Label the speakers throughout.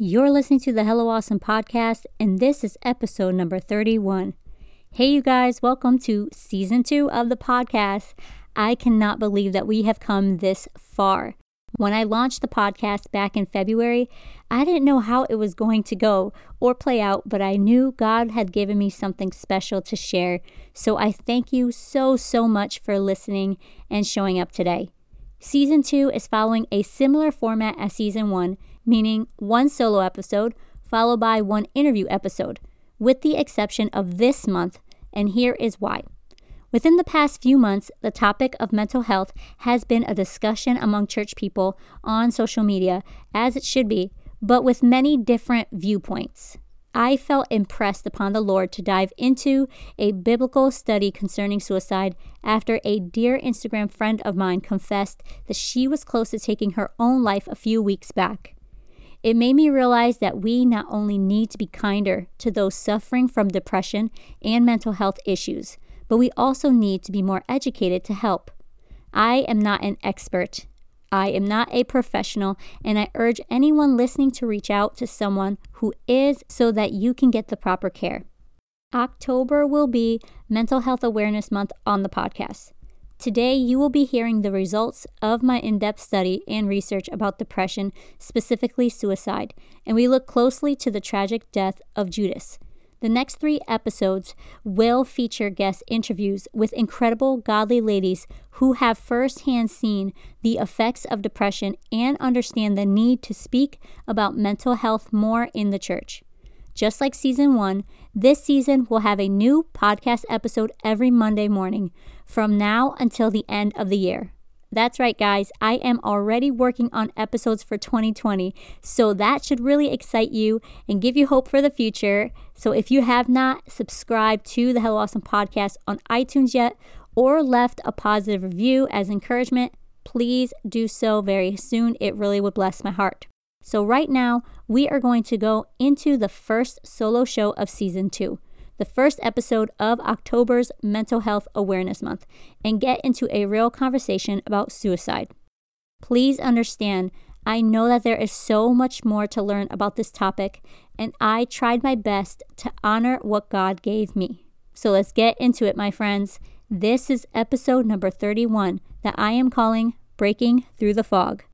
Speaker 1: You're listening to the Hello Awesome podcast, and this is episode number 31. Hey, you guys, welcome to season two of the podcast. I cannot believe that we have come this far. When I launched the podcast back in February, I didn't know how it was going to go or play out, but I knew God had given me something special to share. So I thank you so, so much for listening and showing up today. Season two is following a similar format as season one meaning one solo episode followed by one interview episode, with the exception of this month, and here is why. Within the past few months, the topic of mental health has been a discussion among church people on social media, as it should be, but with many different viewpoints. I felt impressed upon the Lord to dive into a biblical study concerning suicide after a dear Instagram friend of mine confessed that she was close to taking her own life a few weeks back. It made me realize that we not only need to be kinder to those suffering from depression and mental health issues, but we also need to be more educated to help. I am not an expert. I am not a professional, and I urge anyone listening to reach out to someone who is so that you can get the proper care. October will be Mental Health Awareness Month on the podcast. Today, you will be hearing the results of my in depth study and research about depression, specifically suicide, and we look closely to the tragic death of Judas. The next three episodes will feature guest interviews with incredible godly ladies who have firsthand seen the effects of depression and understand the need to speak about mental health more in the church. Just like season one, this season we'll have a new podcast episode every Monday morning from now until the end of the year. That's right, guys. I am already working on episodes for 2020, so that should really excite you and give you hope for the future. So if you have not subscribed to the Hello Awesome podcast on iTunes yet or left a positive review as encouragement, please do so very soon. It really would bless my heart. So, right now, we are going to go into the first solo show of season two, the first episode of October's Mental Health Awareness Month, and get into a real conversation about suicide. Please understand, I know that there is so much more to learn about this topic, and I tried my best to honor what God gave me. So, let's get into it, my friends. This is episode number 31 that I am calling Breaking Through the Fog.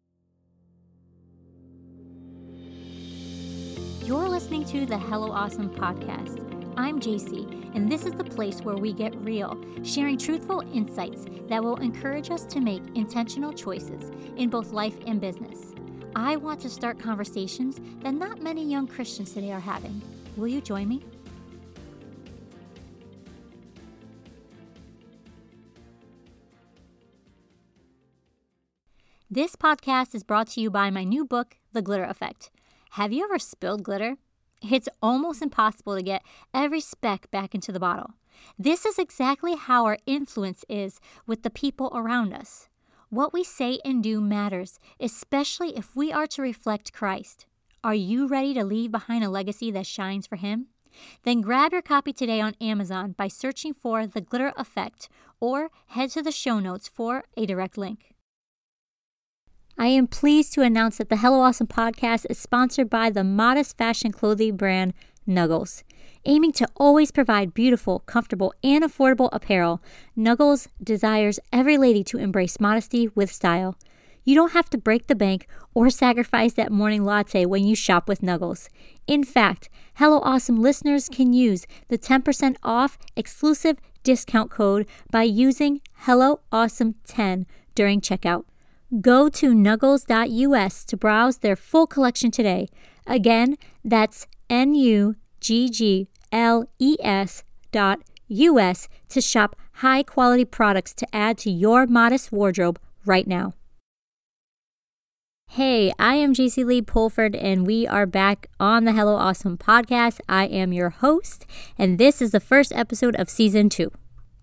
Speaker 1: Listening to the Hello Awesome podcast. I'm JC, and this is the place where we get real, sharing truthful insights that will encourage us to make intentional choices in both life and business. I want to start conversations that not many young Christians today are having. Will you join me? This podcast is brought to you by my new book, The Glitter Effect. Have you ever spilled glitter? It's almost impossible to get every speck back into the bottle. This is exactly how our influence is with the people around us. What we say and do matters, especially if we are to reflect Christ. Are you ready to leave behind a legacy that shines for Him? Then grab your copy today on Amazon by searching for The Glitter Effect or head to the show notes for a direct link. I am pleased to announce that the Hello Awesome podcast is sponsored by the modest fashion clothing brand Nuggles. Aiming to always provide beautiful, comfortable, and affordable apparel, Nuggles desires every lady to embrace modesty with style. You don't have to break the bank or sacrifice that morning latte when you shop with Nuggles. In fact, Hello Awesome listeners can use the 10% off exclusive discount code by using Hello Awesome 10 during checkout. Go to nuggles.us to browse their full collection today. Again, that's N U G G L E S dot US to shop high quality products to add to your modest wardrobe right now. Hey, I am JC Lee Pulford, and we are back on the Hello Awesome podcast. I am your host, and this is the first episode of season two.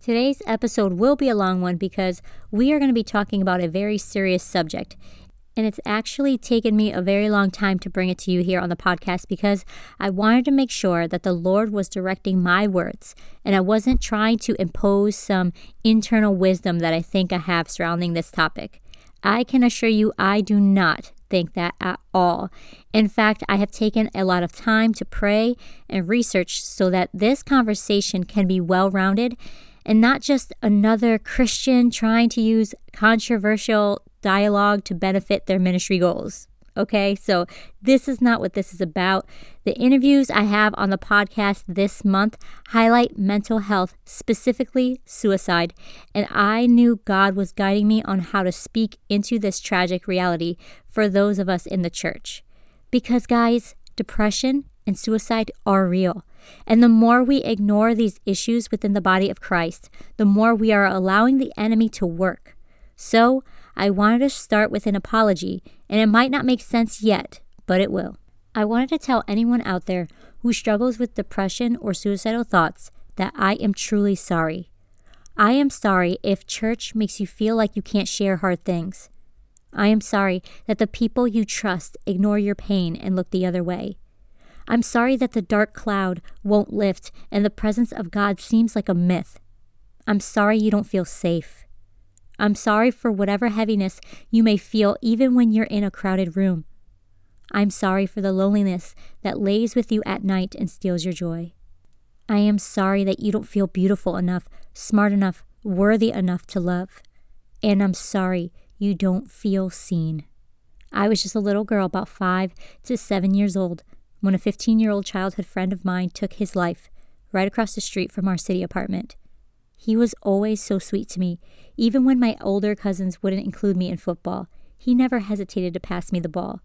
Speaker 1: Today's episode will be a long one because we are going to be talking about a very serious subject. And it's actually taken me a very long time to bring it to you here on the podcast because I wanted to make sure that the Lord was directing my words and I wasn't trying to impose some internal wisdom that I think I have surrounding this topic. I can assure you, I do not think that at all. In fact, I have taken a lot of time to pray and research so that this conversation can be well rounded and not just another Christian trying to use controversial dialogue to benefit their ministry goals. Okay, so this is not what this is about. The interviews I have on the podcast this month highlight mental health, specifically suicide, and I knew God was guiding me on how to speak into this tragic reality for those of us in the church. Because, guys, depression and suicide are real. And the more we ignore these issues within the body of Christ, the more we are allowing the enemy to work. So, I wanted to start with an apology, and it might not make sense yet, but it will. I wanted to tell anyone out there who struggles with depression or suicidal thoughts that I am truly sorry. I am sorry if church makes you feel like you can't share hard things. I am sorry that the people you trust ignore your pain and look the other way. I'm sorry that the dark cloud won't lift and the presence of God seems like a myth. I'm sorry you don't feel safe. I'm sorry for whatever heaviness you may feel even when you're in a crowded room. I'm sorry for the loneliness that lays with you at night and steals your joy. I am sorry that you don't feel beautiful enough, smart enough, worthy enough to love. And I'm sorry you don't feel seen. I was just a little girl about five to seven years old when a 15 year old childhood friend of mine took his life right across the street from our city apartment. He was always so sweet to me. Even when my older cousins wouldn't include me in football, he never hesitated to pass me the ball.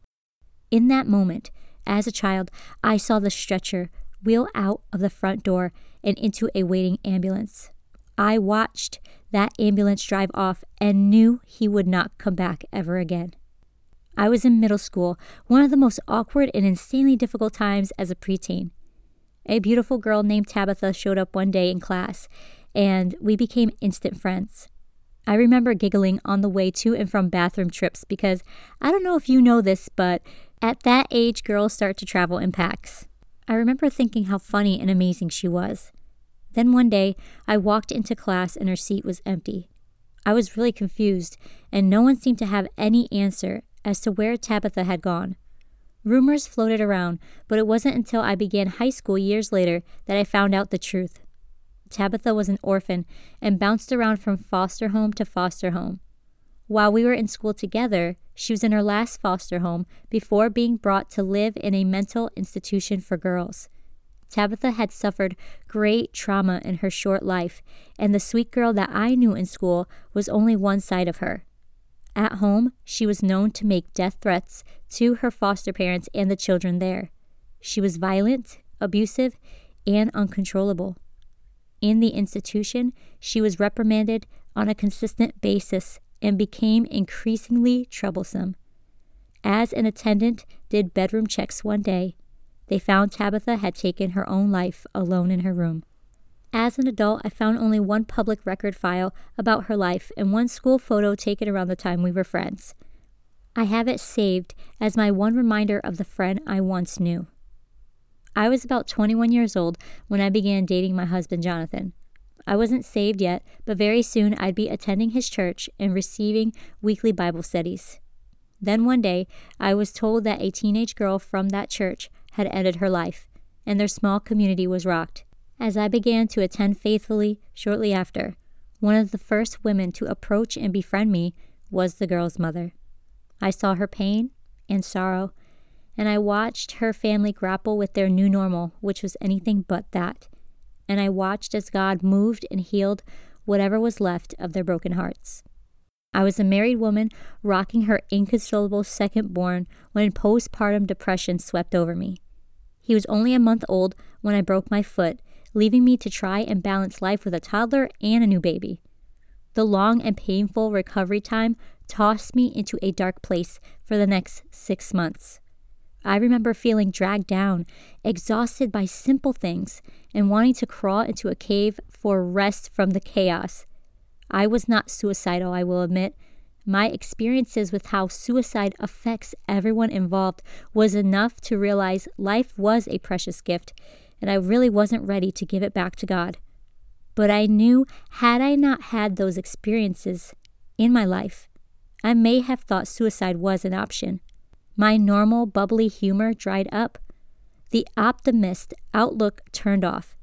Speaker 1: In that moment, as a child, I saw the stretcher wheel out of the front door and into a waiting ambulance. I watched that ambulance drive off and knew he would not come back ever again. I was in middle school, one of the most awkward and insanely difficult times as a preteen. A beautiful girl named Tabitha showed up one day in class, and we became instant friends. I remember giggling on the way to and from bathroom trips because I don't know if you know this, but at that age, girls start to travel in packs. I remember thinking how funny and amazing she was. Then one day, I walked into class and her seat was empty. I was really confused, and no one seemed to have any answer as to where Tabitha had gone. Rumors floated around, but it wasn't until I began high school years later that I found out the truth. Tabitha was an orphan and bounced around from foster home to foster home. While we were in school together, she was in her last foster home before being brought to live in a mental institution for girls. Tabitha had suffered great trauma in her short life, and the sweet girl that I knew in school was only one side of her. At home, she was known to make death threats to her foster parents and the children there. She was violent, abusive, and uncontrollable. In the institution, she was reprimanded on a consistent basis and became increasingly troublesome. As an attendant did bedroom checks one day, they found Tabitha had taken her own life alone in her room. As an adult, I found only one public record file about her life and one school photo taken around the time we were friends. I have it saved as my one reminder of the friend I once knew. I was about 21 years old when I began dating my husband, Jonathan. I wasn't saved yet, but very soon I'd be attending his church and receiving weekly Bible studies. Then one day, I was told that a teenage girl from that church had ended her life, and their small community was rocked. As I began to attend faithfully shortly after, one of the first women to approach and befriend me was the girl's mother. I saw her pain and sorrow and I watched her family grapple with their new normal, which was anything but that. And I watched as God moved and healed whatever was left of their broken hearts. I was a married woman rocking her inconsolable second born when postpartum depression swept over me. He was only a month old when I broke my foot, leaving me to try and balance life with a toddler and a new baby. The long and painful recovery time tossed me into a dark place for the next six months. I remember feeling dragged down, exhausted by simple things, and wanting to crawl into a cave for rest from the chaos. I was not suicidal, I will admit. My experiences with how suicide affects everyone involved was enough to realize life was a precious gift, and I really wasn't ready to give it back to God. But I knew had I not had those experiences in my life, I may have thought suicide was an option. My normal bubbly humor dried up. The optimist outlook turned off.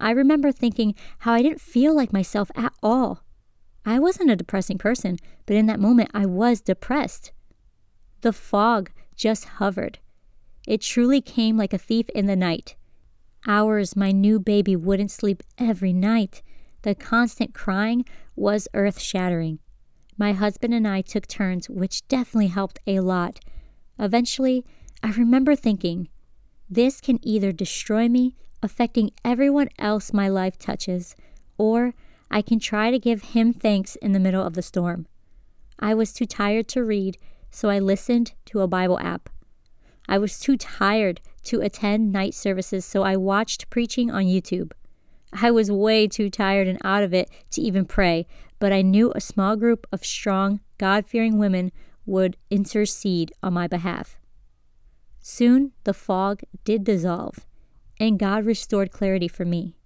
Speaker 1: I remember thinking how I didn't feel like myself at all. I wasn't a depressing person, but in that moment I was depressed. The fog just hovered. It truly came like a thief in the night. Hours my new baby wouldn't sleep every night. The constant crying was earth shattering. My husband and I took turns, which definitely helped a lot. Eventually, I remember thinking, this can either destroy me, affecting everyone else my life touches, or I can try to give him thanks in the middle of the storm. I was too tired to read, so I listened to a Bible app. I was too tired to attend night services, so I watched preaching on YouTube. I was way too tired and out of it to even pray, but I knew a small group of strong, God fearing women would intercede on my behalf. Soon the fog did dissolve, and God restored clarity for me.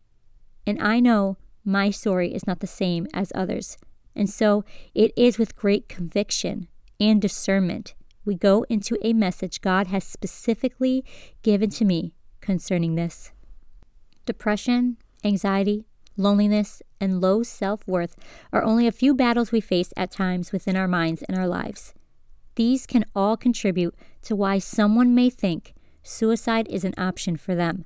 Speaker 1: And I know my story is not the same as others. And so it is with great conviction and discernment we go into a message God has specifically given to me concerning this. Depression, anxiety, loneliness, and low self worth are only a few battles we face at times within our minds and our lives. These can all contribute to why someone may think suicide is an option for them.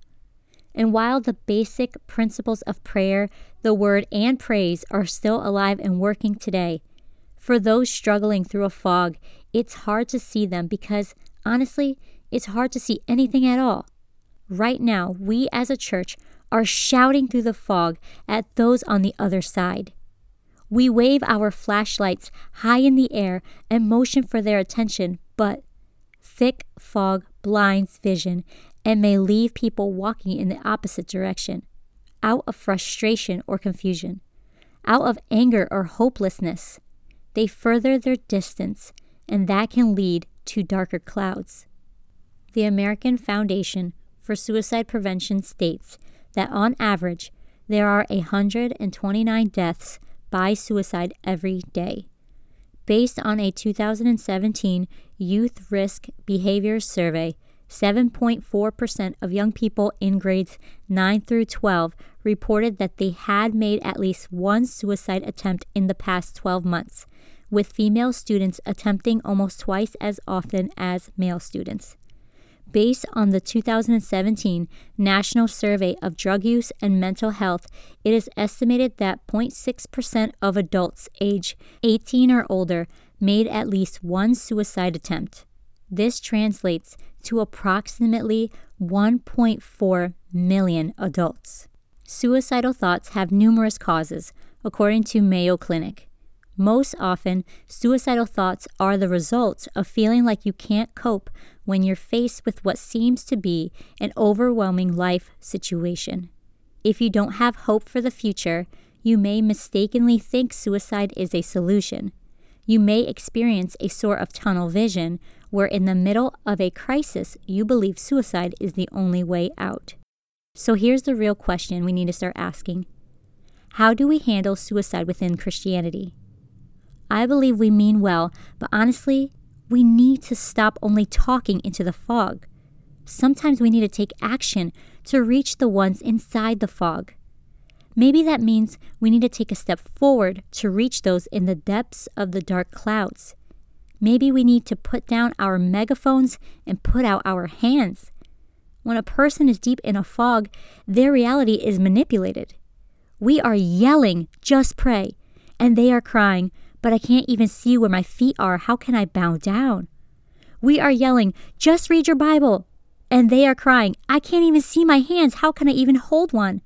Speaker 1: And while the basic principles of prayer, the word, and praise are still alive and working today, for those struggling through a fog, it's hard to see them because, honestly, it's hard to see anything at all. Right now, we as a church are shouting through the fog at those on the other side. We wave our flashlights high in the air and motion for their attention, but thick fog blinds vision and may leave people walking in the opposite direction, out of frustration or confusion, out of anger or hopelessness. They further their distance, and that can lead to darker clouds. The American Foundation for Suicide Prevention states that on average, there are 129 deaths by suicide every day. Based on a 2017 Youth Risk Behaviors Survey, 7.4% of young people in grades 9 through 12 reported that they had made at least one suicide attempt in the past 12 months, with female students attempting almost twice as often as male students. Based on the 2017 National Survey of Drug Use and Mental Health, it is estimated that 0.6% of adults age 18 or older made at least one suicide attempt. This translates to approximately 1.4 million adults. Suicidal thoughts have numerous causes, according to Mayo Clinic. Most often, suicidal thoughts are the result of feeling like you can't cope when you're faced with what seems to be an overwhelming life situation. If you don't have hope for the future, you may mistakenly think suicide is a solution. You may experience a sort of tunnel vision where, in the middle of a crisis, you believe suicide is the only way out. So here's the real question we need to start asking How do we handle suicide within Christianity? I believe we mean well, but honestly, we need to stop only talking into the fog. Sometimes we need to take action to reach the ones inside the fog. Maybe that means we need to take a step forward to reach those in the depths of the dark clouds. Maybe we need to put down our megaphones and put out our hands. When a person is deep in a fog, their reality is manipulated. We are yelling, just pray, and they are crying, but I can't even see where my feet are. How can I bow down? We are yelling, just read your Bible, and they are crying, I can't even see my hands. How can I even hold one?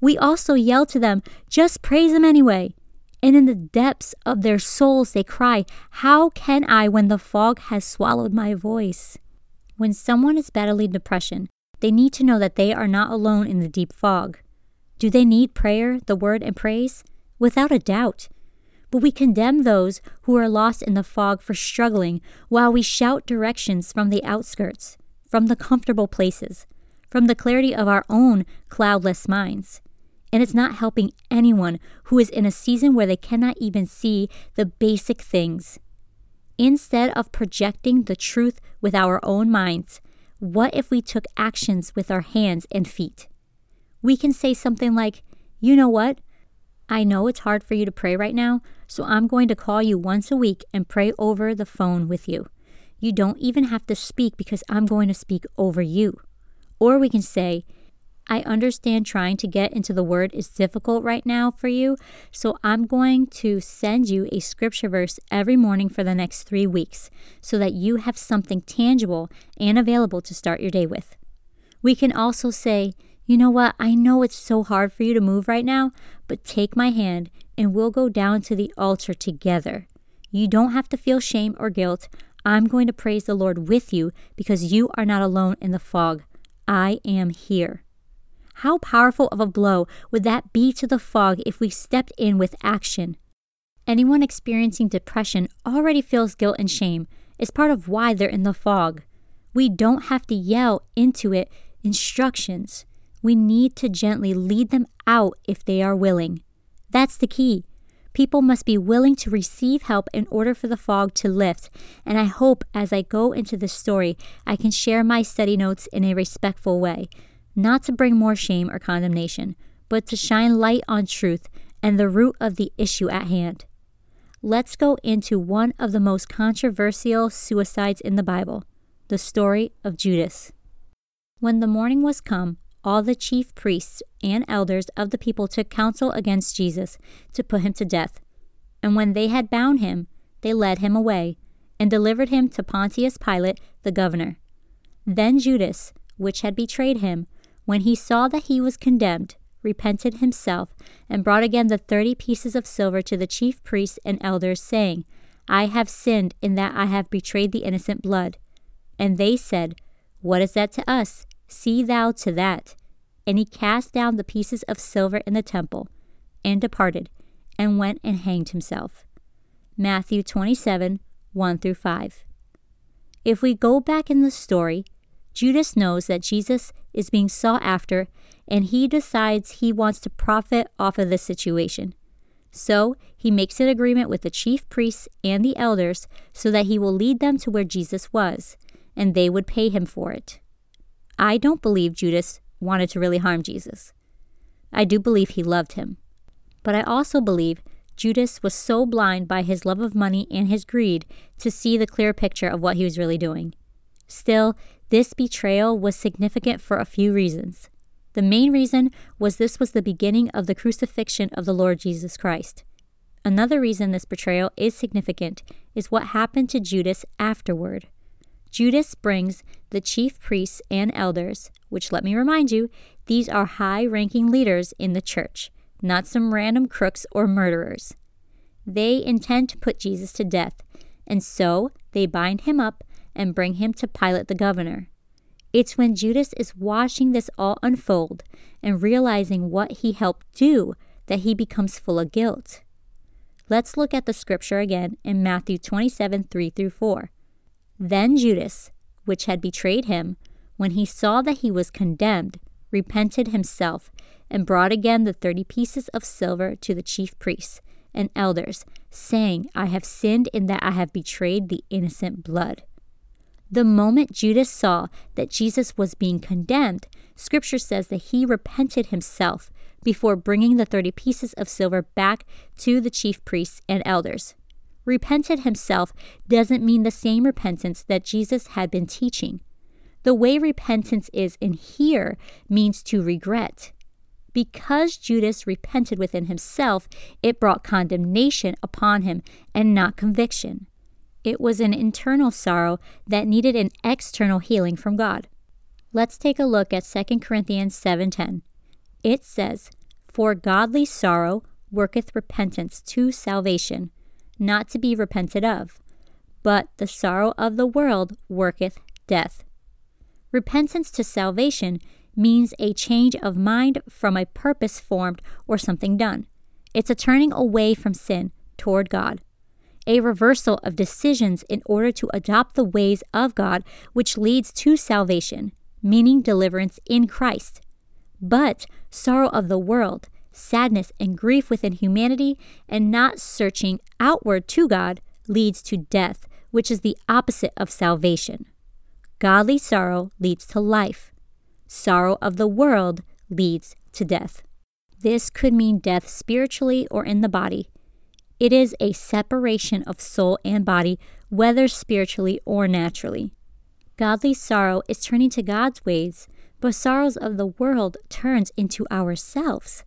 Speaker 1: We also yell to them, just praise Him anyway. And in the depths of their souls, they cry, How can I when the fog has swallowed my voice? When someone is battling depression, they need to know that they are not alone in the deep fog. Do they need prayer, the word, and praise? Without a doubt. But we condemn those who are lost in the fog for struggling while we shout directions from the outskirts, from the comfortable places, from the clarity of our own cloudless minds and it's not helping anyone who is in a season where they cannot even see the basic things. Instead of projecting the truth with our own minds, what if we took actions with our hands and feet? We can say something like, You know what? I know it's hard for you to pray right now, so I'm going to call you once a week and pray over the phone with you. You don't even have to speak because I'm going to speak over you. Or we can say, I understand trying to get into the word is difficult right now for you, so I'm going to send you a scripture verse every morning for the next three weeks so that you have something tangible and available to start your day with. We can also say, you know what, I know it's so hard for you to move right now, but take my hand and we'll go down to the altar together. You don't have to feel shame or guilt. I'm going to praise the Lord with you because you are not alone in the fog. I am here. How powerful of a blow would that be to the fog if we stepped in with action? Anyone experiencing depression already feels guilt and shame. It's part of why they're in the fog. We don't have to yell into it instructions. We need to gently lead them out if they are willing. That's the key. People must be willing to receive help in order for the fog to lift. And I hope as I go into this story, I can share my study notes in a respectful way not to bring more shame or condemnation, but to shine light on truth and the root of the issue at hand. Let's go into one of the most controversial suicides in the Bible the story of Judas. When the morning was come, all the chief priests and elders of the people took counsel against Jesus to put him to death. And when they had bound him, they led him away and delivered him to Pontius Pilate, the governor. Then Judas, which had betrayed him, when he saw that he was condemned, repented himself, and brought again the thirty pieces of silver to the chief priests and elders, saying, I have sinned in that I have betrayed the innocent blood. And they said, What is that to us? See thou to that. And he cast down the pieces of silver in the temple, and departed, and went and hanged himself. Matthew 27 1 through 5. If we go back in the story, Judas knows that Jesus is being sought after, and he decides he wants to profit off of this situation. So he makes an agreement with the chief priests and the elders so that he will lead them to where Jesus was, and they would pay him for it. I don't believe Judas wanted to really harm Jesus. I do believe he loved him. But I also believe Judas was so blind by his love of money and his greed to see the clear picture of what he was really doing. Still, this betrayal was significant for a few reasons. The main reason was this was the beginning of the crucifixion of the Lord Jesus Christ. Another reason this betrayal is significant is what happened to Judas afterward. Judas brings the chief priests and elders, which let me remind you, these are high ranking leaders in the church, not some random crooks or murderers. They intend to put Jesus to death, and so they bind him up and bring him to Pilate the governor. It's when Judas is watching this all unfold and realizing what he helped do that he becomes full of guilt. Let's look at the scripture again in Matthew 27 3 through 4. Then Judas, which had betrayed him, when he saw that he was condemned, repented himself and brought again the thirty pieces of silver to the chief priests and elders, saying, I have sinned in that I have betrayed the innocent blood. The moment Judas saw that Jesus was being condemned, Scripture says that he repented himself before bringing the 30 pieces of silver back to the chief priests and elders. Repented himself doesn't mean the same repentance that Jesus had been teaching. The way repentance is in here means to regret. Because Judas repented within himself, it brought condemnation upon him and not conviction. It was an internal sorrow that needed an external healing from God. Let's take a look at 2 Corinthians 7:10. It says, "For godly sorrow worketh repentance to salvation, not to be repented of, but the sorrow of the world worketh death." Repentance to salvation means a change of mind from a purpose formed or something done. It's a turning away from sin toward God a reversal of decisions in order to adopt the ways of God, which leads to salvation, meaning deliverance in Christ. But sorrow of the world, sadness and grief within humanity, and not searching outward to God leads to death, which is the opposite of salvation. Godly sorrow leads to life. Sorrow of the world leads to death. This could mean death spiritually or in the body. It is a separation of soul and body, whether spiritually or naturally. Godly sorrow is turning to God's ways, but sorrows of the world turns into ourselves.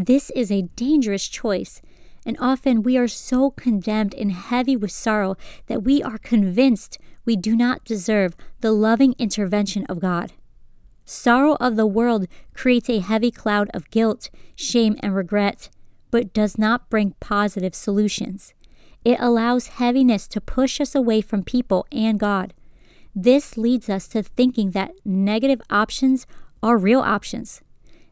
Speaker 1: This is a dangerous choice, and often we are so condemned and heavy with sorrow that we are convinced we do not deserve the loving intervention of God. Sorrow of the world creates a heavy cloud of guilt, shame, and regret, but does not bring positive solutions. It allows heaviness to push us away from people and God. This leads us to thinking that negative options are real options.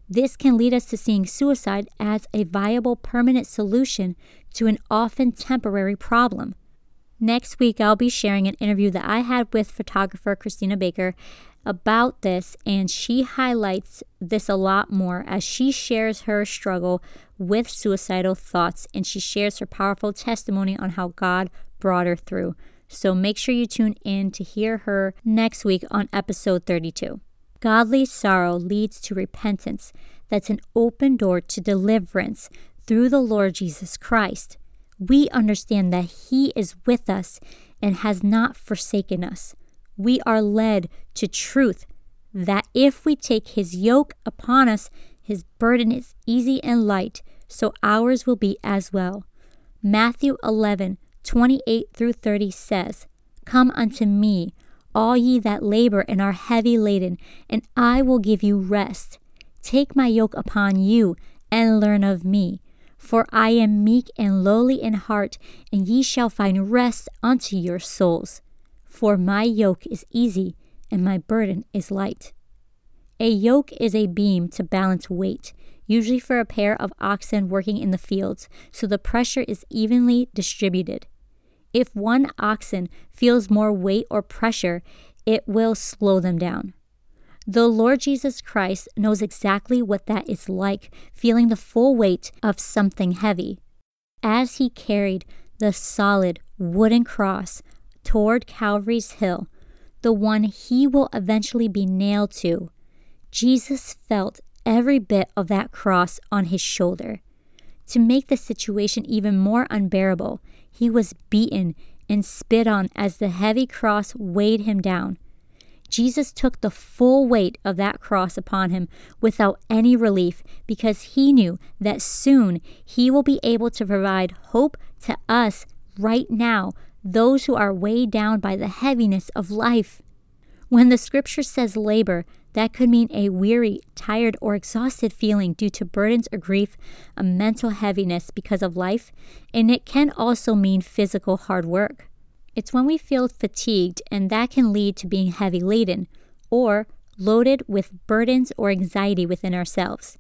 Speaker 1: This can lead us to seeing suicide as a viable permanent solution to an often temporary problem. Next week, I'll be sharing an interview that I had with photographer Christina Baker about this, and she highlights this a lot more as she shares her struggle with suicidal thoughts and she shares her powerful testimony on how God brought her through. So make sure you tune in to hear her next week on episode 32. Godly sorrow leads to repentance. That's an open door to deliverance through the Lord Jesus Christ. We understand that He is with us and has not forsaken us. We are led to truth that if we take His yoke upon us, His burden is easy and light, so ours will be as well. Matthew 11, 28 through 30 says, Come unto me, all ye that labor and are heavy laden, and I will give you rest. Take my yoke upon you, and learn of me. For I am meek and lowly in heart, and ye shall find rest unto your souls. For my yoke is easy, and my burden is light. A yoke is a beam to balance weight, usually for a pair of oxen working in the fields, so the pressure is evenly distributed. If one oxen feels more weight or pressure, it will slow them down. The Lord Jesus Christ knows exactly what that is like, feeling the full weight of something heavy. As he carried the solid wooden cross toward Calvary's Hill, the one he will eventually be nailed to, Jesus felt every bit of that cross on his shoulder. To make the situation even more unbearable, he was beaten and spit on as the heavy cross weighed him down. Jesus took the full weight of that cross upon him without any relief because he knew that soon he will be able to provide hope to us right now, those who are weighed down by the heaviness of life. When the scripture says labor, that could mean a weary, tired, or exhausted feeling due to burdens or grief, a mental heaviness because of life, and it can also mean physical hard work. It's when we feel fatigued, and that can lead to being heavy laden or loaded with burdens or anxiety within ourselves.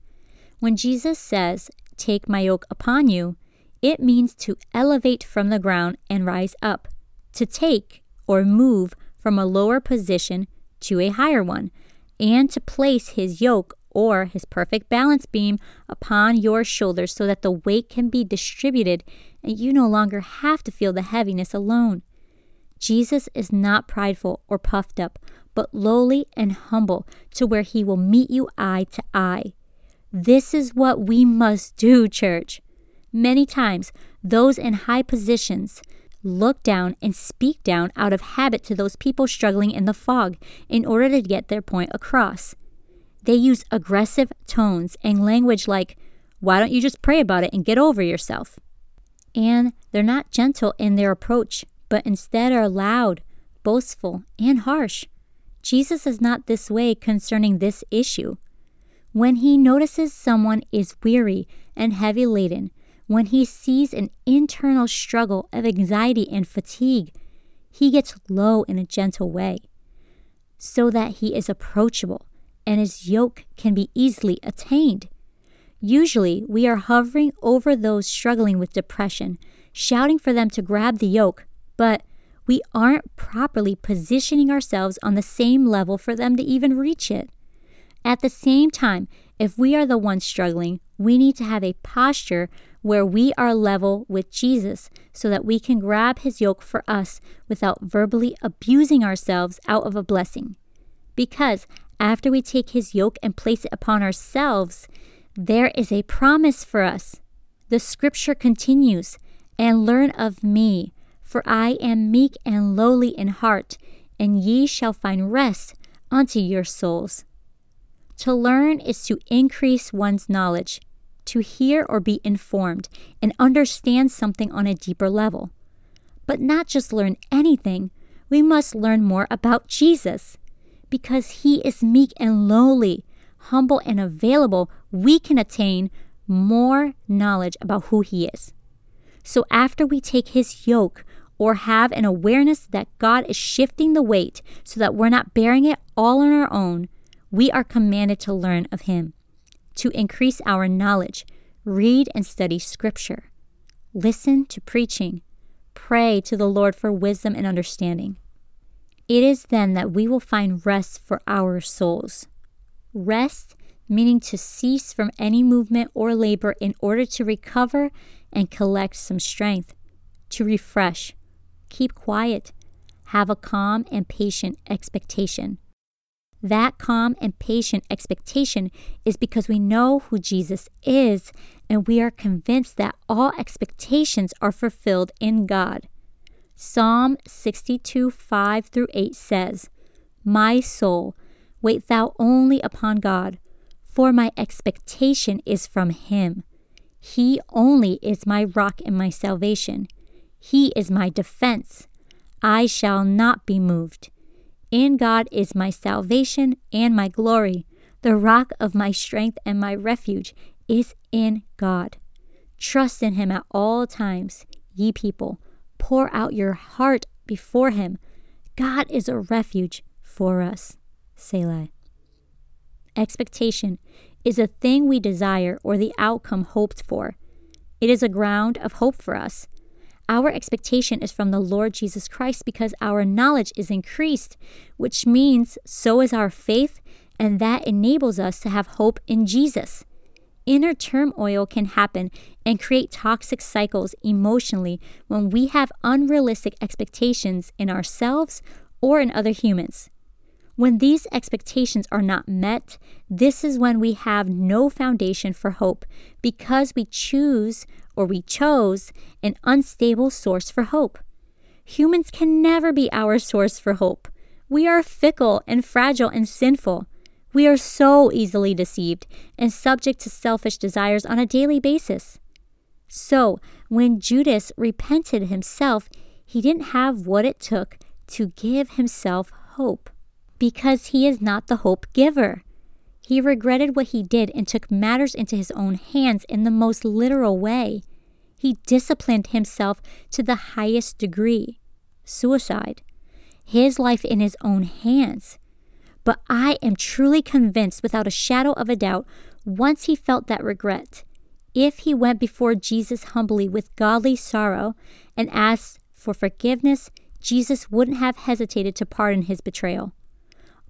Speaker 1: When Jesus says, Take my yoke upon you, it means to elevate from the ground and rise up, to take or move from a lower position to a higher one and to place his yoke or his perfect balance beam upon your shoulders so that the weight can be distributed and you no longer have to feel the heaviness alone. Jesus is not prideful or puffed up, but lowly and humble to where he will meet you eye to eye. This is what we must do, church. Many times, those in high positions look down and speak down out of habit to those people struggling in the fog in order to get their point across. They use aggressive tones and language like, Why don't you just pray about it and get over yourself? And they're not gentle in their approach, but instead are loud, boastful, and harsh. Jesus is not this way concerning this issue. When he notices someone is weary and heavy laden, when he sees an internal struggle of anxiety and fatigue, he gets low in a gentle way so that he is approachable and his yoke can be easily attained. Usually, we are hovering over those struggling with depression, shouting for them to grab the yoke, but we aren't properly positioning ourselves on the same level for them to even reach it. At the same time, If we are the ones struggling, we need to have a posture where we are level with Jesus so that we can grab his yoke for us without verbally abusing ourselves out of a blessing. Because after we take his yoke and place it upon ourselves, there is a promise for us. The scripture continues, and learn of me, for I am meek and lowly in heart, and ye shall find rest unto your souls. To learn is to increase one's knowledge, to hear or be informed, and understand something on a deeper level. But not just learn anything, we must learn more about Jesus. Because he is meek and lowly, humble and available, we can attain more knowledge about who he is. So after we take his yoke, or have an awareness that God is shifting the weight so that we're not bearing it all on our own, we are commanded to learn of Him, to increase our knowledge, read and study Scripture, listen to preaching, pray to the Lord for wisdom and understanding. It is then that we will find rest for our souls. Rest meaning to cease from any movement or labor in order to recover and collect some strength, to refresh, keep quiet, have a calm and patient expectation. That calm and patient expectation is because we know who Jesus is and we are convinced that all expectations are fulfilled in God. Psalm 62 5 through 8 says, My soul, wait thou only upon God, for my expectation is from him. He only is my rock and my salvation. He is my defense. I shall not be moved. In God is my salvation and my glory. The rock of my strength and my refuge is in God. Trust in him at all times, ye people. Pour out your heart before him. God is a refuge for us. Selah. Expectation is a thing we desire or the outcome hoped for. It is a ground of hope for us. Our expectation is from the Lord Jesus Christ because our knowledge is increased, which means so is our faith, and that enables us to have hope in Jesus. Inner turmoil can happen and create toxic cycles emotionally when we have unrealistic expectations in ourselves or in other humans. When these expectations are not met, this is when we have no foundation for hope because we choose or we chose an unstable source for hope. Humans can never be our source for hope. We are fickle and fragile and sinful. We are so easily deceived and subject to selfish desires on a daily basis. So, when Judas repented himself, he didn't have what it took to give himself hope because he is not the hope giver. He regretted what he did and took matters into his own hands in the most literal way. He disciplined himself to the highest degree suicide, his life in his own hands. But I am truly convinced, without a shadow of a doubt, once he felt that regret, if he went before Jesus humbly with godly sorrow and asked for forgiveness, Jesus wouldn't have hesitated to pardon his betrayal.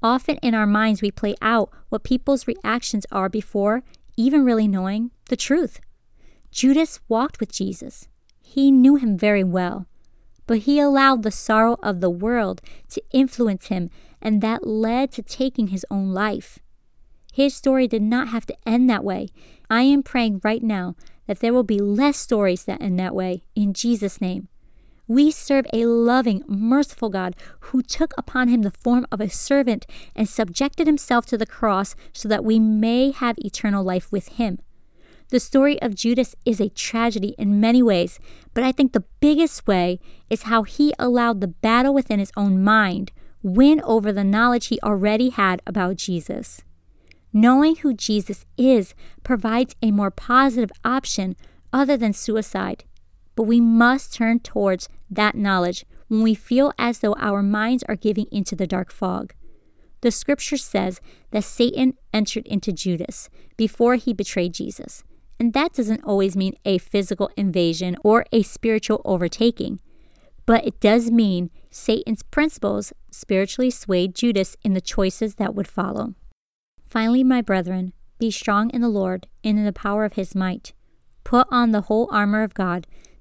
Speaker 1: Often in our minds, we play out what people's reactions are before even really knowing the truth. Judas walked with Jesus. He knew him very well, but he allowed the sorrow of the world to influence him, and that led to taking his own life. His story did not have to end that way. I am praying right now that there will be less stories that end that way in Jesus' name. We serve a loving, merciful God who took upon him the form of a servant and subjected himself to the cross so that we may have eternal life with him. The story of Judas is a tragedy in many ways, but I think the biggest way is how he allowed the battle within his own mind win over the knowledge he already had about Jesus. Knowing who Jesus is provides a more positive option other than suicide but we must turn towards that knowledge when we feel as though our minds are giving into the dark fog. The scripture says that Satan entered into Judas before he betrayed Jesus. And that doesn't always mean a physical invasion or a spiritual overtaking, but it does mean Satan's principles spiritually swayed Judas in the choices that would follow. Finally, my brethren, Be strong in the Lord and in the power of his might. Put on the whole armor of God,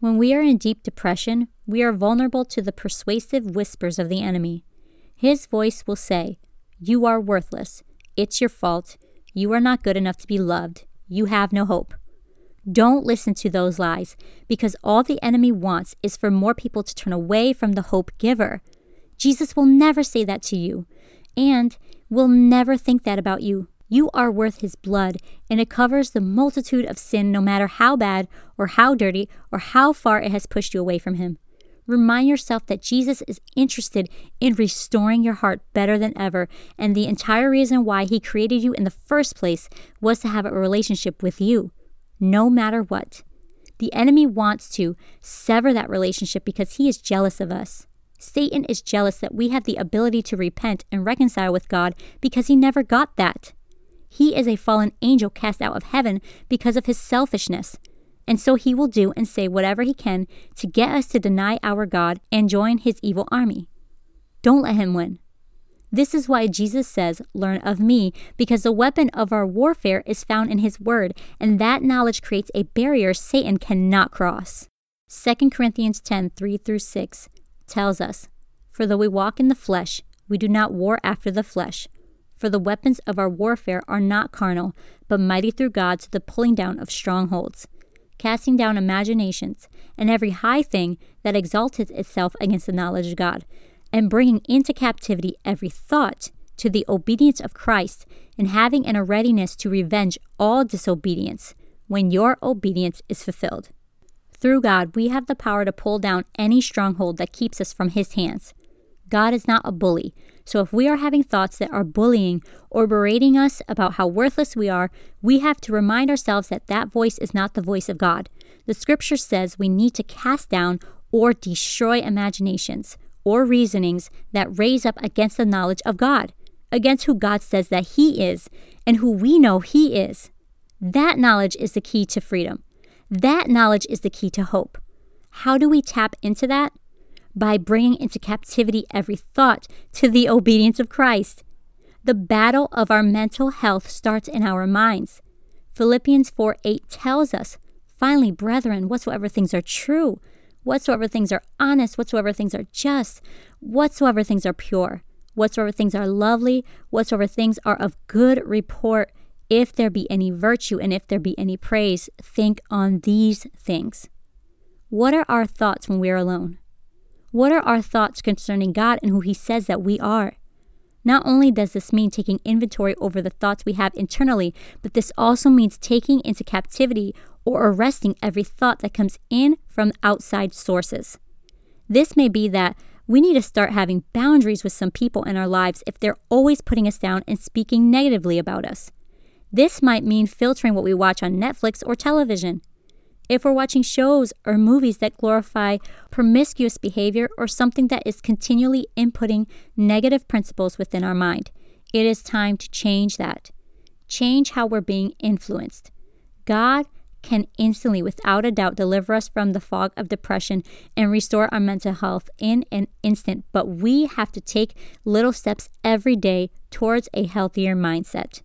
Speaker 1: When we are in deep depression, we are vulnerable to the persuasive whispers of the enemy. His voice will say, You are worthless. It's your fault. You are not good enough to be loved. You have no hope. Don't listen to those lies because all the enemy wants is for more people to turn away from the hope giver. Jesus will never say that to you and will never think that about you. You are worth his blood, and it covers the multitude of sin no matter how bad or how dirty or how far it has pushed you away from him. Remind yourself that Jesus is interested in restoring your heart better than ever, and the entire reason why he created you in the first place was to have a relationship with you, no matter what. The enemy wants to sever that relationship because he is jealous of us. Satan is jealous that we have the ability to repent and reconcile with God because he never got that. He is a fallen angel cast out of heaven because of his selfishness. And so he will do and say whatever he can to get us to deny our God and join his evil army. Don't let him win. This is why Jesus says, Learn of me, because the weapon of our warfare is found in his word, and that knowledge creates a barrier Satan cannot cross. 2 Corinthians 10 3 through 6 tells us, For though we walk in the flesh, we do not war after the flesh. For the weapons of our warfare are not carnal, but mighty through God to the pulling down of strongholds, casting down imaginations, and every high thing that exalteth itself against the knowledge of God, and bringing into captivity every thought to the obedience of Christ, and having in a readiness to revenge all disobedience when your obedience is fulfilled. Through God, we have the power to pull down any stronghold that keeps us from His hands. God is not a bully, so if we are having thoughts that are bullying or berating us about how worthless we are, we have to remind ourselves that that voice is not the voice of God. The scripture says we need to cast down or destroy imaginations or reasonings that raise up against the knowledge of God, against who God says that He is and who we know He is. That knowledge is the key to freedom. That knowledge is the key to hope. How do we tap into that? By bringing into captivity every thought to the obedience of Christ. The battle of our mental health starts in our minds. Philippians 4 8 tells us, Finally, brethren, whatsoever things are true, whatsoever things are honest, whatsoever things are just, whatsoever things are pure, whatsoever things are lovely, whatsoever things are of good report, if there be any virtue and if there be any praise, think on these things. What are our thoughts when we are alone? What are our thoughts concerning God and who He says that we are? Not only does this mean taking inventory over the thoughts we have internally, but this also means taking into captivity or arresting every thought that comes in from outside sources. This may be that we need to start having boundaries with some people in our lives if they're always putting us down and speaking negatively about us. This might mean filtering what we watch on Netflix or television if we're watching shows or movies that glorify promiscuous behavior or something that is continually inputting negative principles within our mind, it is time to change that. Change how we're being influenced. God can instantly, without a doubt, deliver us from the fog of depression and restore our mental health in an instant, but we have to take little steps every day towards a healthier mindset.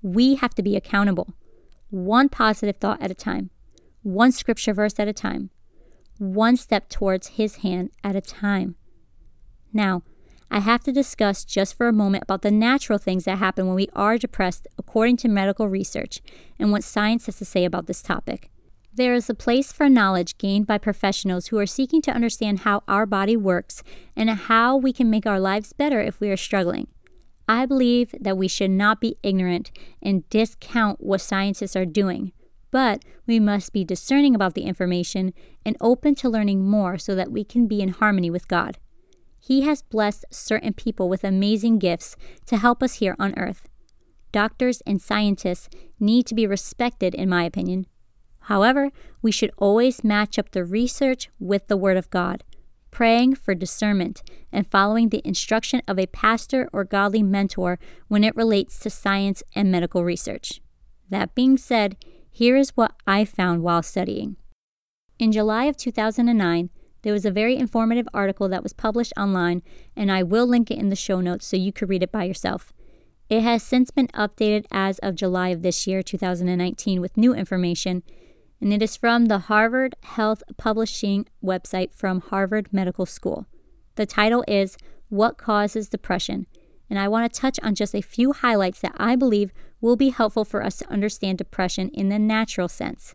Speaker 1: We have to be accountable, one positive thought at a time one scripture verse at a time, one step towards His hand at a time. Now, I have to discuss just for a moment about the natural things that happen when we are depressed according to medical research and what science has to say about this topic. There is a place for knowledge gained by professionals who are seeking to understand how our body works and how we can make our lives better if we are struggling. I believe that we should not be ignorant and discount what scientists are doing but we must be discerning about the information and open to learning more so that we can be in harmony with God. He has blessed certain people with amazing gifts to help us here on earth. Doctors and scientists need to be respected, in my opinion, However, we should always match up the research with the Word of God, praying for discernment and following the instruction of a pastor or godly mentor when it relates to science and medical research. That being said, here is what I found while studying. In July of 2009, there was a very informative article that was published online, and I will link it in the show notes so you could read it by yourself. It has since been updated as of July of this year, 2019, with new information, and it is from the Harvard Health Publishing website from Harvard Medical School. The title is What Causes Depression? And I want to touch on just a few highlights that I believe will be helpful for us to understand depression in the natural sense.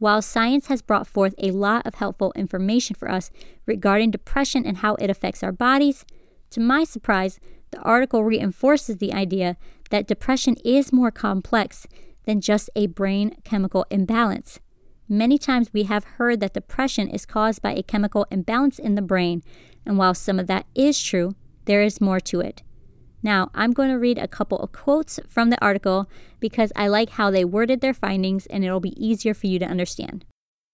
Speaker 1: While science has brought forth a lot of helpful information for us regarding depression and how it affects our bodies, to my surprise, the article reinforces the idea that depression is more complex than just a brain chemical imbalance. Many times we have heard that depression is caused by a chemical imbalance in the brain, and while some of that is true, there is more to it. Now, I'm going to read a couple of quotes from the article because I like how they worded their findings and it'll be easier for you to understand.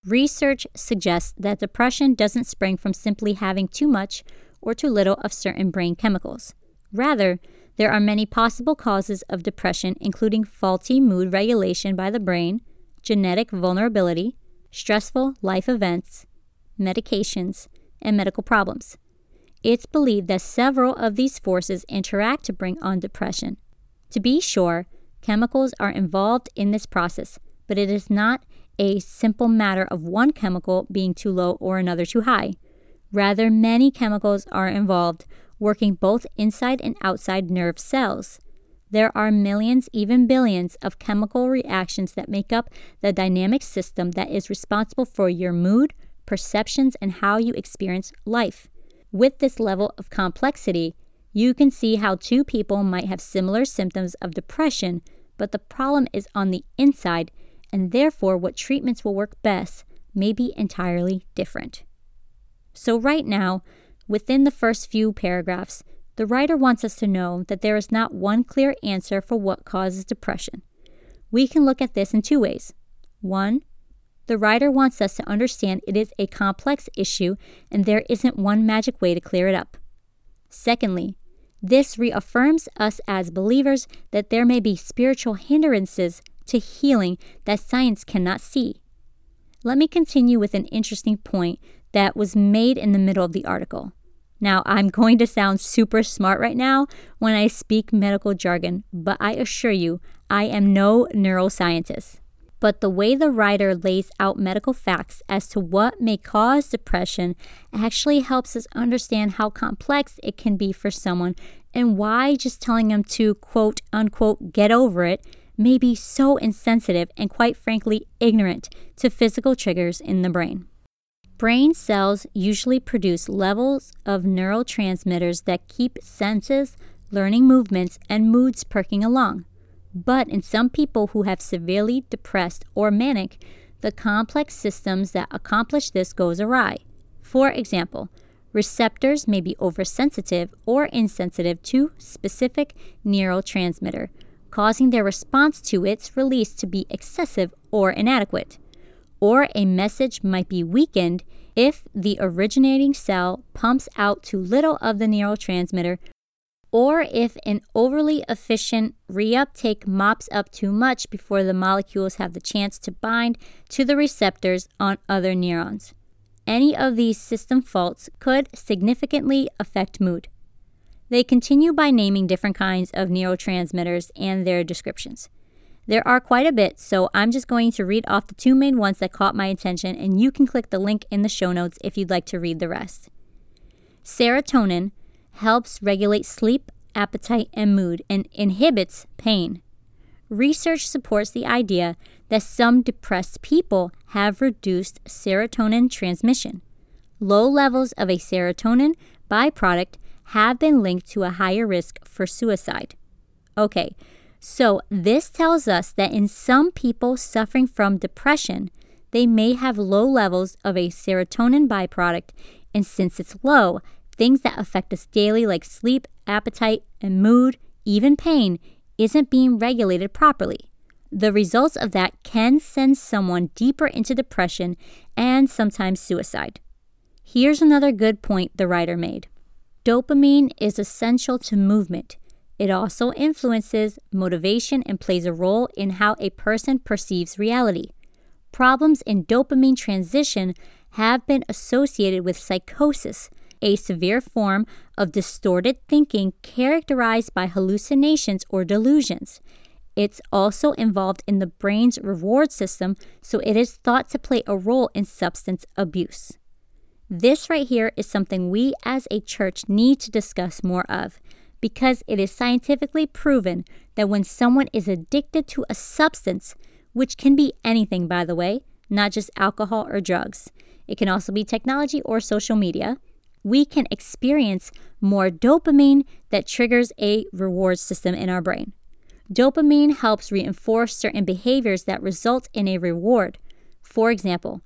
Speaker 1: Research suggests that depression doesn't spring from simply having too much or too little of certain brain chemicals. Rather, there are many possible causes of depression, including faulty mood regulation by the brain, genetic vulnerability, stressful life events, medications, and medical problems. It's believed that several of these forces interact to bring on depression. To be sure, chemicals are involved in this process, but it is not a simple matter of one chemical being too low or another too high. Rather, many chemicals are involved, working both inside and outside nerve cells. There are millions, even billions, of chemical reactions that make up the dynamic system that is responsible for your mood, perceptions, and how you experience life. With this level of complexity, you can see how two people might have similar symptoms of depression, but the problem is on the inside, and therefore what treatments will work best may be entirely different. So, right now, within the first few paragraphs, the writer wants us to know that there is not one clear answer for what causes depression. We can look at this in two ways. One, the writer wants us to understand it is a complex issue and there isn't one magic way to clear it up. Secondly, this reaffirms us as believers that there may be spiritual hindrances to healing that science cannot see. Let me continue with an interesting point that was made in the middle of the article. Now, I'm going to sound super smart right now when I speak medical jargon, but I assure you, I am no neuroscientist but the way the writer lays out medical facts as to what may cause depression actually helps us understand how complex it can be for someone and why just telling them to quote unquote get over it may be so insensitive and quite frankly ignorant to physical triggers in the brain. Brain cells usually produce levels of neurotransmitters that keep senses, learning movements, and moods perking along. But in some people who have severely depressed or manic, the complex systems that accomplish this goes awry. For example, receptors may be oversensitive or insensitive to specific neurotransmitter, causing their response to its release to be excessive or inadequate. Or a message might be weakened if the originating cell pumps out too little of the neurotransmitter or if an overly efficient reuptake mops up too much before the molecules have the chance to bind to the receptors on other neurons. Any of these system faults could significantly affect mood. They continue by naming different kinds of neurotransmitters and their descriptions. There are quite a bit, so I'm just going to read off the two main ones that caught my attention, and you can click the link in the show notes if you'd like to read the rest. Serotonin helps regulate sleep, appetite, and mood, and inhibits pain. Research supports the idea that some depressed people have reduced serotonin transmission. Low levels of a serotonin byproduct have been linked to a higher risk for suicide. Okay, so this tells us that in some people suffering from depression, they may have low levels of a serotonin byproduct, and since it's low, things that affect us daily, like sleep, appetite, and mood, even pain, isn't being regulated properly. the results of that can send someone deeper into depression and sometimes suicide. Here's another good point the writer made dopamine is essential to movement. It also influences motivation and plays a role in how a person perceives reality. Problems in dopamine transition have been associated with psychosis, a severe form of distorted thinking characterized by hallucinations or delusions. It's also involved in the brain's reward system, so it is thought to play a role in substance abuse. This right here is something we as a church need to discuss more of because it is scientifically proven that when someone is addicted to a substance, which can be anything, by the way, not just alcohol or drugs, it can also be technology or social media, we can experience more dopamine that triggers a reward system in our brain. Dopamine helps reinforce certain behaviors that result in a reward. For example,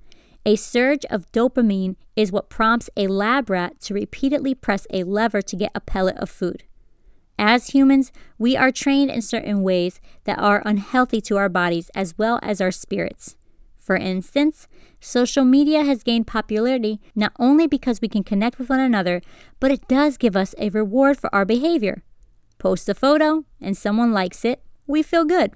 Speaker 1: a surge of dopamine is what prompts a lab rat to repeatedly press a lever to get a pellet of food. As humans, we are trained in certain ways that are unhealthy to our bodies as well as our spirits. For instance, social media has gained popularity not only because we can connect with one another, but it does give us a reward for our behavior. Post a photo and someone likes it, we feel good.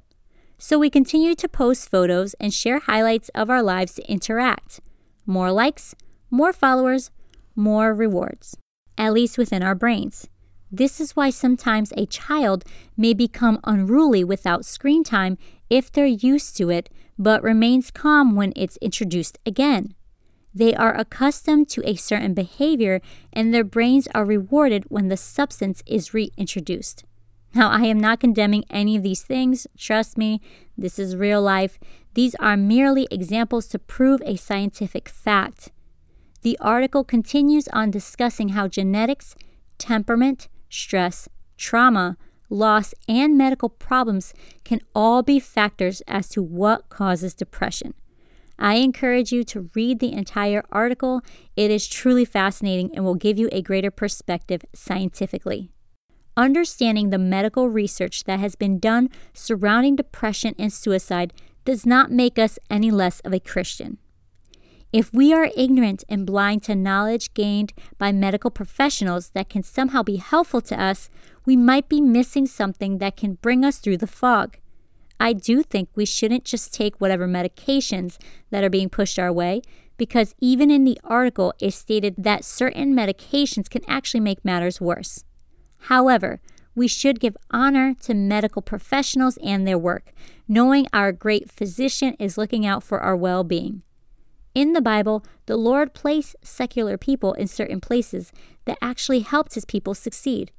Speaker 1: So we continue to post photos and share highlights of our lives to interact. More likes, more followers, more rewards, at least within our brains. This is why sometimes a child may become unruly without screen time if they're used to it, but remains calm when it's introduced again. They are accustomed to a certain behavior and their brains are rewarded when the substance is reintroduced. Now, I am not condemning any of these things. Trust me, this is real life. These are merely examples to prove a scientific fact. The article continues on discussing how genetics, temperament, stress, trauma, loss, and medical problems can all be factors as to what causes depression. I encourage you to read the entire article. It is truly fascinating and will give you a greater perspective scientifically. Understanding the medical research that has been done surrounding depression and suicide does not make us any less of a Christian. If we are ignorant and blind to knowledge gained by medical professionals that can somehow be helpful to us, we might be missing something that can bring us through the fog. I do think we shouldn't just take whatever medications that are being pushed our way, because even in the article, it stated that certain medications can actually make matters worse. However, we should give honor to medical professionals and their work, knowing our great physician is looking out for our well being. In the Bible, the Lord placed secular people in certain places that actually helped his people succeed.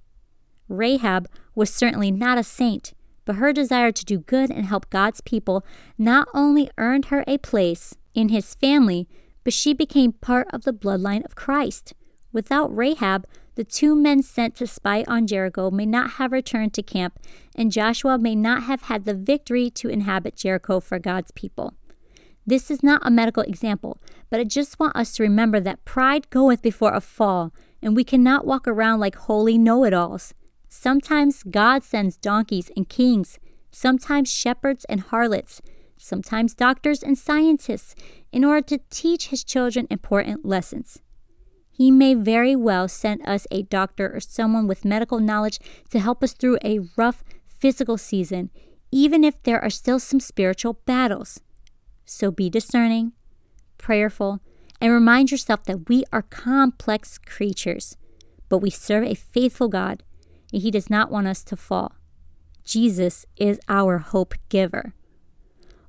Speaker 1: Rahab was certainly not a saint, but her desire to do good and help God's people not only earned her a place in his family, but she became part of the bloodline of Christ. Without Rahab, the two men sent to spy on Jericho may not have returned to camp, and Joshua may not have had the victory to inhabit Jericho for God's people. This is not a medical example, but I just want us to remember that pride goeth before a fall, and we cannot walk around like holy know it alls. Sometimes God sends donkeys and kings, sometimes shepherds and harlots, sometimes doctors and scientists, in order to teach his children important lessons. He may very well send us a doctor or someone with medical knowledge to help us through a rough physical season, even if there are still some spiritual battles. So be discerning, prayerful, and remind yourself that we are complex creatures, but we serve a faithful God, and He does not want us to fall. Jesus is our hope giver.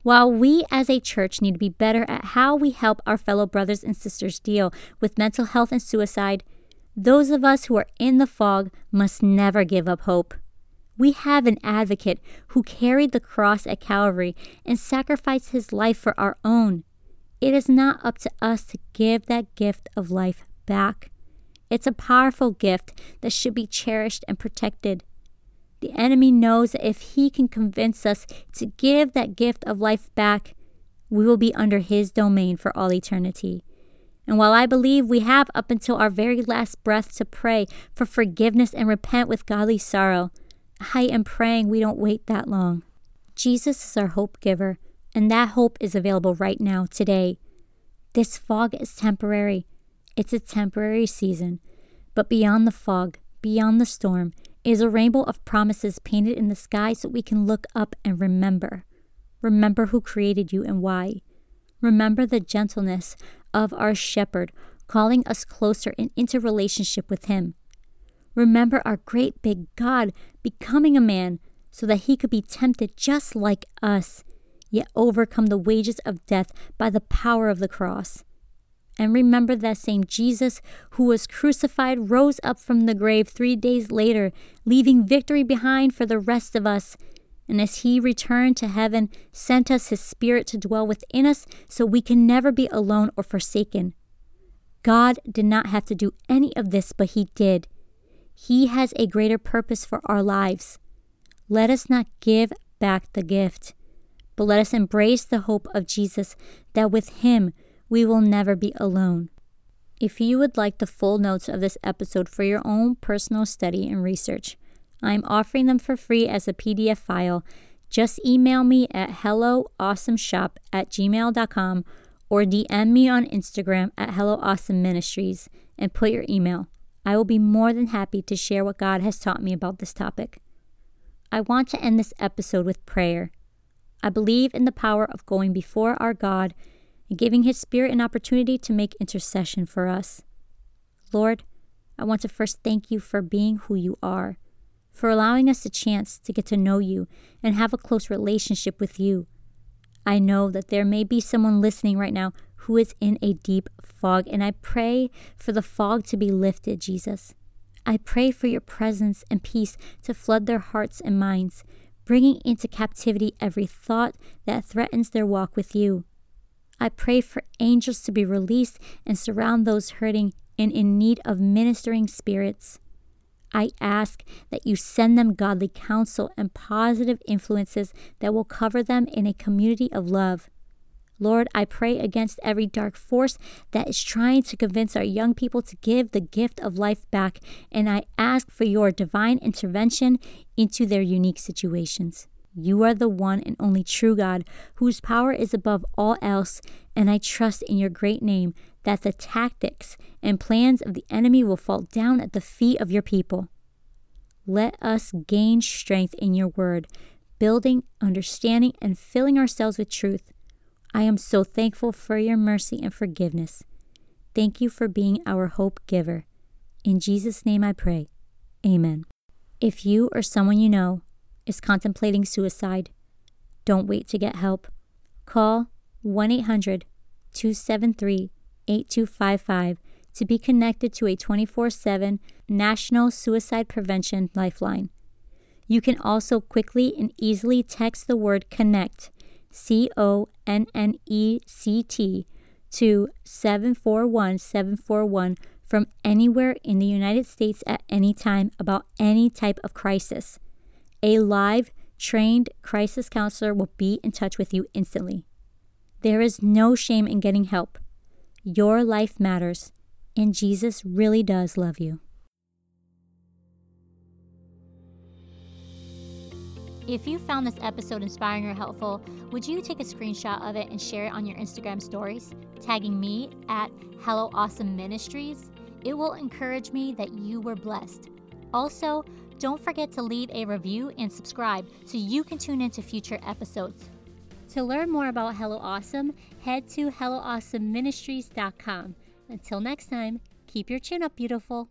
Speaker 1: While we as a church need to be better at how we help our fellow brothers and sisters deal with mental health and suicide, those of us who are in the fog must never give up hope. We have an advocate who carried the cross at Calvary and sacrificed his life for our own. It is not up to us to give that gift of life back. It's a powerful gift that should be cherished and protected. The enemy knows that if he can convince us to give that gift of life back, we will be under his domain for all eternity. And while I believe we have up until our very last breath to pray for forgiveness and repent with godly sorrow, I am praying we don't wait that long. Jesus is our hope giver, and that hope is available right now, today. This fog is temporary. It's a temporary season. But beyond the fog, beyond the storm, is a rainbow of promises painted in the sky so we can look up and remember. Remember who created you and why. Remember the gentleness of our shepherd calling us closer and into relationship with him. Remember our great big God becoming a man so that he could be tempted just like us, yet overcome the wages of death by the power of the cross. And remember that same Jesus who was crucified rose up from the grave three days later, leaving victory behind for the rest of us. And as he returned to heaven, sent us his spirit to dwell within us so we can never be alone or forsaken. God did not have to do any of this, but he did. He has a greater purpose for our lives. Let us not give back the gift, but let us embrace the hope of Jesus that with him we will never be alone. If you would like the full notes of this episode for your own personal study and research, I am offering them for free as a PDF file. Just email me at helloawesomeshop at gmail.com or DM me on Instagram at helloawesomeministries and put your email. I will be more than happy to share what God has taught me about this topic. I want to end this episode with prayer. I believe in the power of going before our God and giving His Spirit an opportunity to make intercession for us. Lord, I want to first thank you for being who you are, for allowing us a chance to get to know you and have a close relationship with you. I know that there may be someone listening right now who is in a deep fog, and I pray for the fog to be lifted, Jesus. I pray for your presence and peace to flood their hearts and minds, bringing into captivity every thought that threatens their walk with you. I pray for angels to be released and surround those hurting and in need of ministering spirits. I ask that you send them godly counsel and positive influences that will cover them in a community of love. Lord, I pray against every dark force that is trying to convince our young people to give the gift of life back, and I ask for your divine intervention into their unique situations. You are the one and only true God, whose power is above all else, and I trust in your great name that the tactics and plans of the enemy will fall down at the feet of your people. Let us gain strength in your word, building, understanding, and filling ourselves with truth. I am so thankful for your mercy and forgiveness. Thank you for being our hope giver. In Jesus' name I pray. Amen. If you or someone you know is contemplating suicide, don't wait to get help. Call 1 800 273 8255 to be connected to a 24 7 National Suicide Prevention Lifeline. You can also quickly and easily text the word CONNECT, C O N N E C T, to 741 741 from anywhere in the United States at any time about any type of crisis. A live, trained crisis counselor will be in touch with you instantly. There is no shame in getting help. Your life matters, and Jesus really does love you. If you found this episode inspiring or helpful, would you take a screenshot of it and share it on your Instagram stories, tagging me at Hello Awesome Ministries? It will encourage me that you were blessed. Also, don't forget to leave a review and subscribe so you can tune into future episodes. To learn more about Hello Awesome, head to HelloAwesomeMinistries.com. Until next time, keep your chin up, beautiful.